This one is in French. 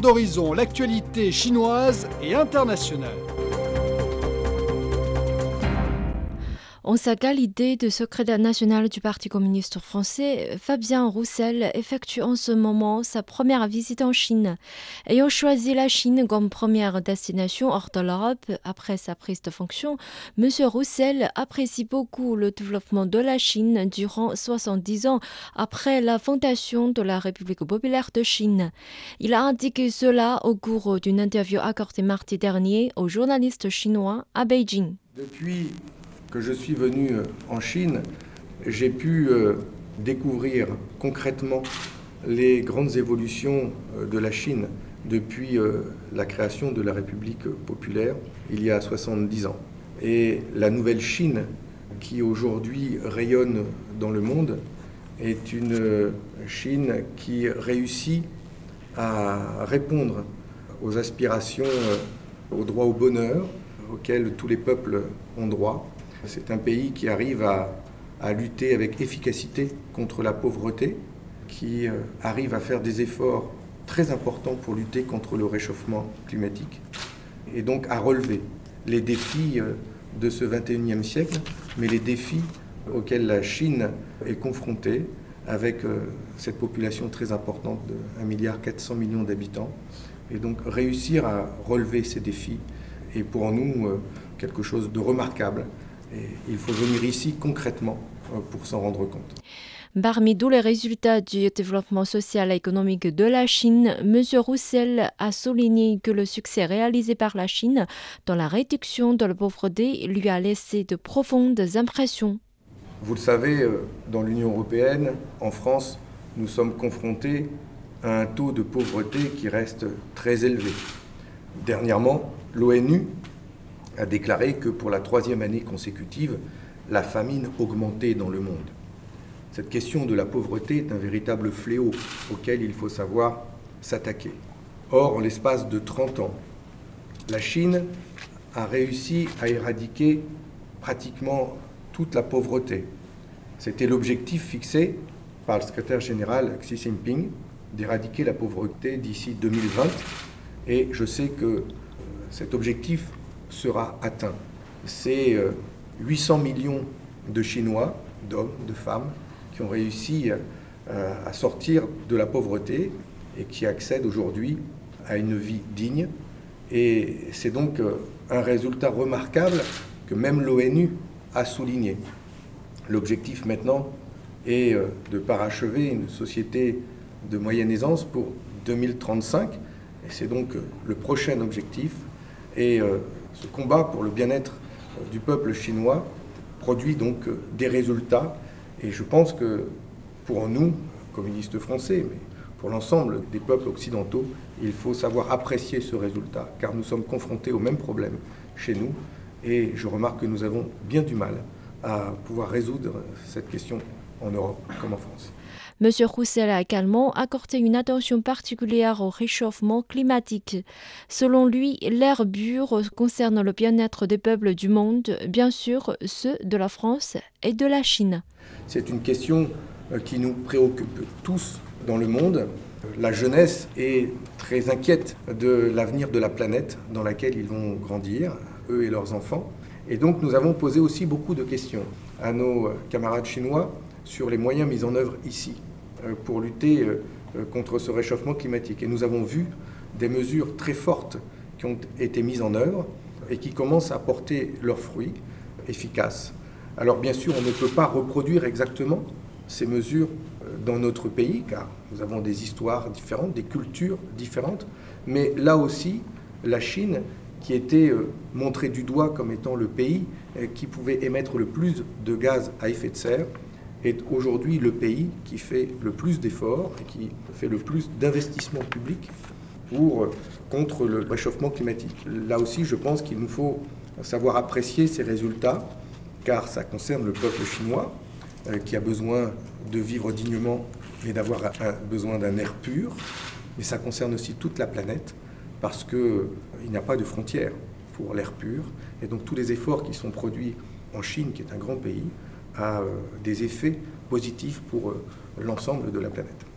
d'horizon l'actualité chinoise et internationale. En sa qualité de secrétaire national du Parti communiste français, Fabien Roussel effectue en ce moment sa première visite en Chine. Ayant choisi la Chine comme première destination hors de l'Europe après sa prise de fonction, M. Roussel apprécie beaucoup le développement de la Chine durant 70 ans après la fondation de la République populaire de Chine. Il a indiqué cela au cours d'une interview accordée mardi dernier aux journalistes chinois à Beijing. Depuis que je suis venu euh, en Chine, j'ai pu euh, découvrir concrètement les grandes évolutions euh, de la Chine depuis la création de la République populaire il y a 70 ans. Et la nouvelle Chine qui aujourd'hui rayonne dans le monde est une Chine qui réussit à répondre aux aspirations, au droit au bonheur auxquels tous les peuples ont droit c'est un pays qui arrive à, lutter avec efficacité contre la pauvreté, qui euh, arrive à faire des efforts très importants pour lutter contre le réchauffement climatique et donc à relever les défis euh, de ce 21e siècle, mais les défis auxquels la Chine est confrontée avec euh, cette population très importante de 1,4 milliard d'habitants. Et donc réussir à relever ces défis est pour nous quelque chose de remarquable et il faut venir ici concrètement euh, pour s'en rendre compte. Parmi tous les résultats du développement social et économique de la Chine, M. Roussel a souligné que le succès réalisé par la Chine dans la réduction de la pauvreté lui a laissé de profondes impressions. Vous le savez, euh, dans l'Union européenne, en France, nous sommes confrontés à un taux de pauvreté qui reste très élevé. Dernièrement, l'ONU a déclaré que pour la troisième année consécutive, la famine augmentait dans le monde. Cette question de la pauvreté est un véritable fléau auquel il faut savoir s'attaquer. Or, en l'espace de 30 ans, la Chine a réussi à éradiquer pratiquement toute la pauvreté. C'était l'objectif fixé par le secrétaire général Xi Jinping d'éradiquer la pauvreté d'ici 2020. Et je sais que cet objectif sera atteint. C'est 800 euh, millions de Chinois, d'hommes, de femmes, qui ont réussi euh, à sortir de la pauvreté et qui accèdent aujourd'hui à une vie digne. Et c'est donc euh, un résultat remarquable que même l'ONU a souligné. L'objectif maintenant est de parachever une société de moyenne aisance pour 2035. Et c'est donc le prochain objectif. Et ce combat pour le bien-être euh, du peuple chinois produit donc euh, des résultats. Et je pense que pour nous, communistes français, mais pour l'ensemble des peuples occidentaux, il faut savoir apprécier ce résultat, car nous sommes confrontés aux mêmes problèmes chez nous. Et je remarque que nous avons bien du mal à pouvoir résoudre cette question en Europe comme en France. M. Roussel a également accordé une attention particulière au réchauffement climatique. Selon lui, l'air pur concerne le bien-être des peuples du monde, bien sûr ceux de la France et de la Chine. C'est une question euh, qui nous préoccupe tous dans le monde. La jeunesse est très inquiète de l'avenir de la planète dans laquelle ils vont grandir, eux et leurs enfants. Et donc nous avons posé aussi beaucoup de questions à nos camarades chinois sur les moyens mis en œuvre ici euh, pour lutter euh, euh, contre ce réchauffement climatique. Et nous avons vu des mesures très fortes qui ont été mises en œuvre et qui commencent à porter leurs fruits efficaces. Alors bien sûr, on ne peut pas reproduire exactement ces mesures dans notre pays, car nous avons des histoires différentes, des cultures différentes, mais là aussi, la Chine, qui était montrée du doigt comme étant le pays qui pouvait émettre le plus de gaz à effet de serre, est aujourd'hui le pays qui fait le plus d'efforts et qui fait le plus d'investissements publics pour, contre le réchauffement climatique. Là aussi, je pense qu'il nous faut savoir apprécier ces résultats, car ça concerne le peuple chinois, euh, qui a besoin de vivre dignement et d'avoir besoin d'un air pur, mais ça concerne aussi toute la planète, parce qu'il euh, n'y a pas de frontières pour l'air pur, et donc tous les efforts qui sont produits en Chine, qui est un grand pays, a euh, des effets positifs pour euh, l'ensemble de la planète.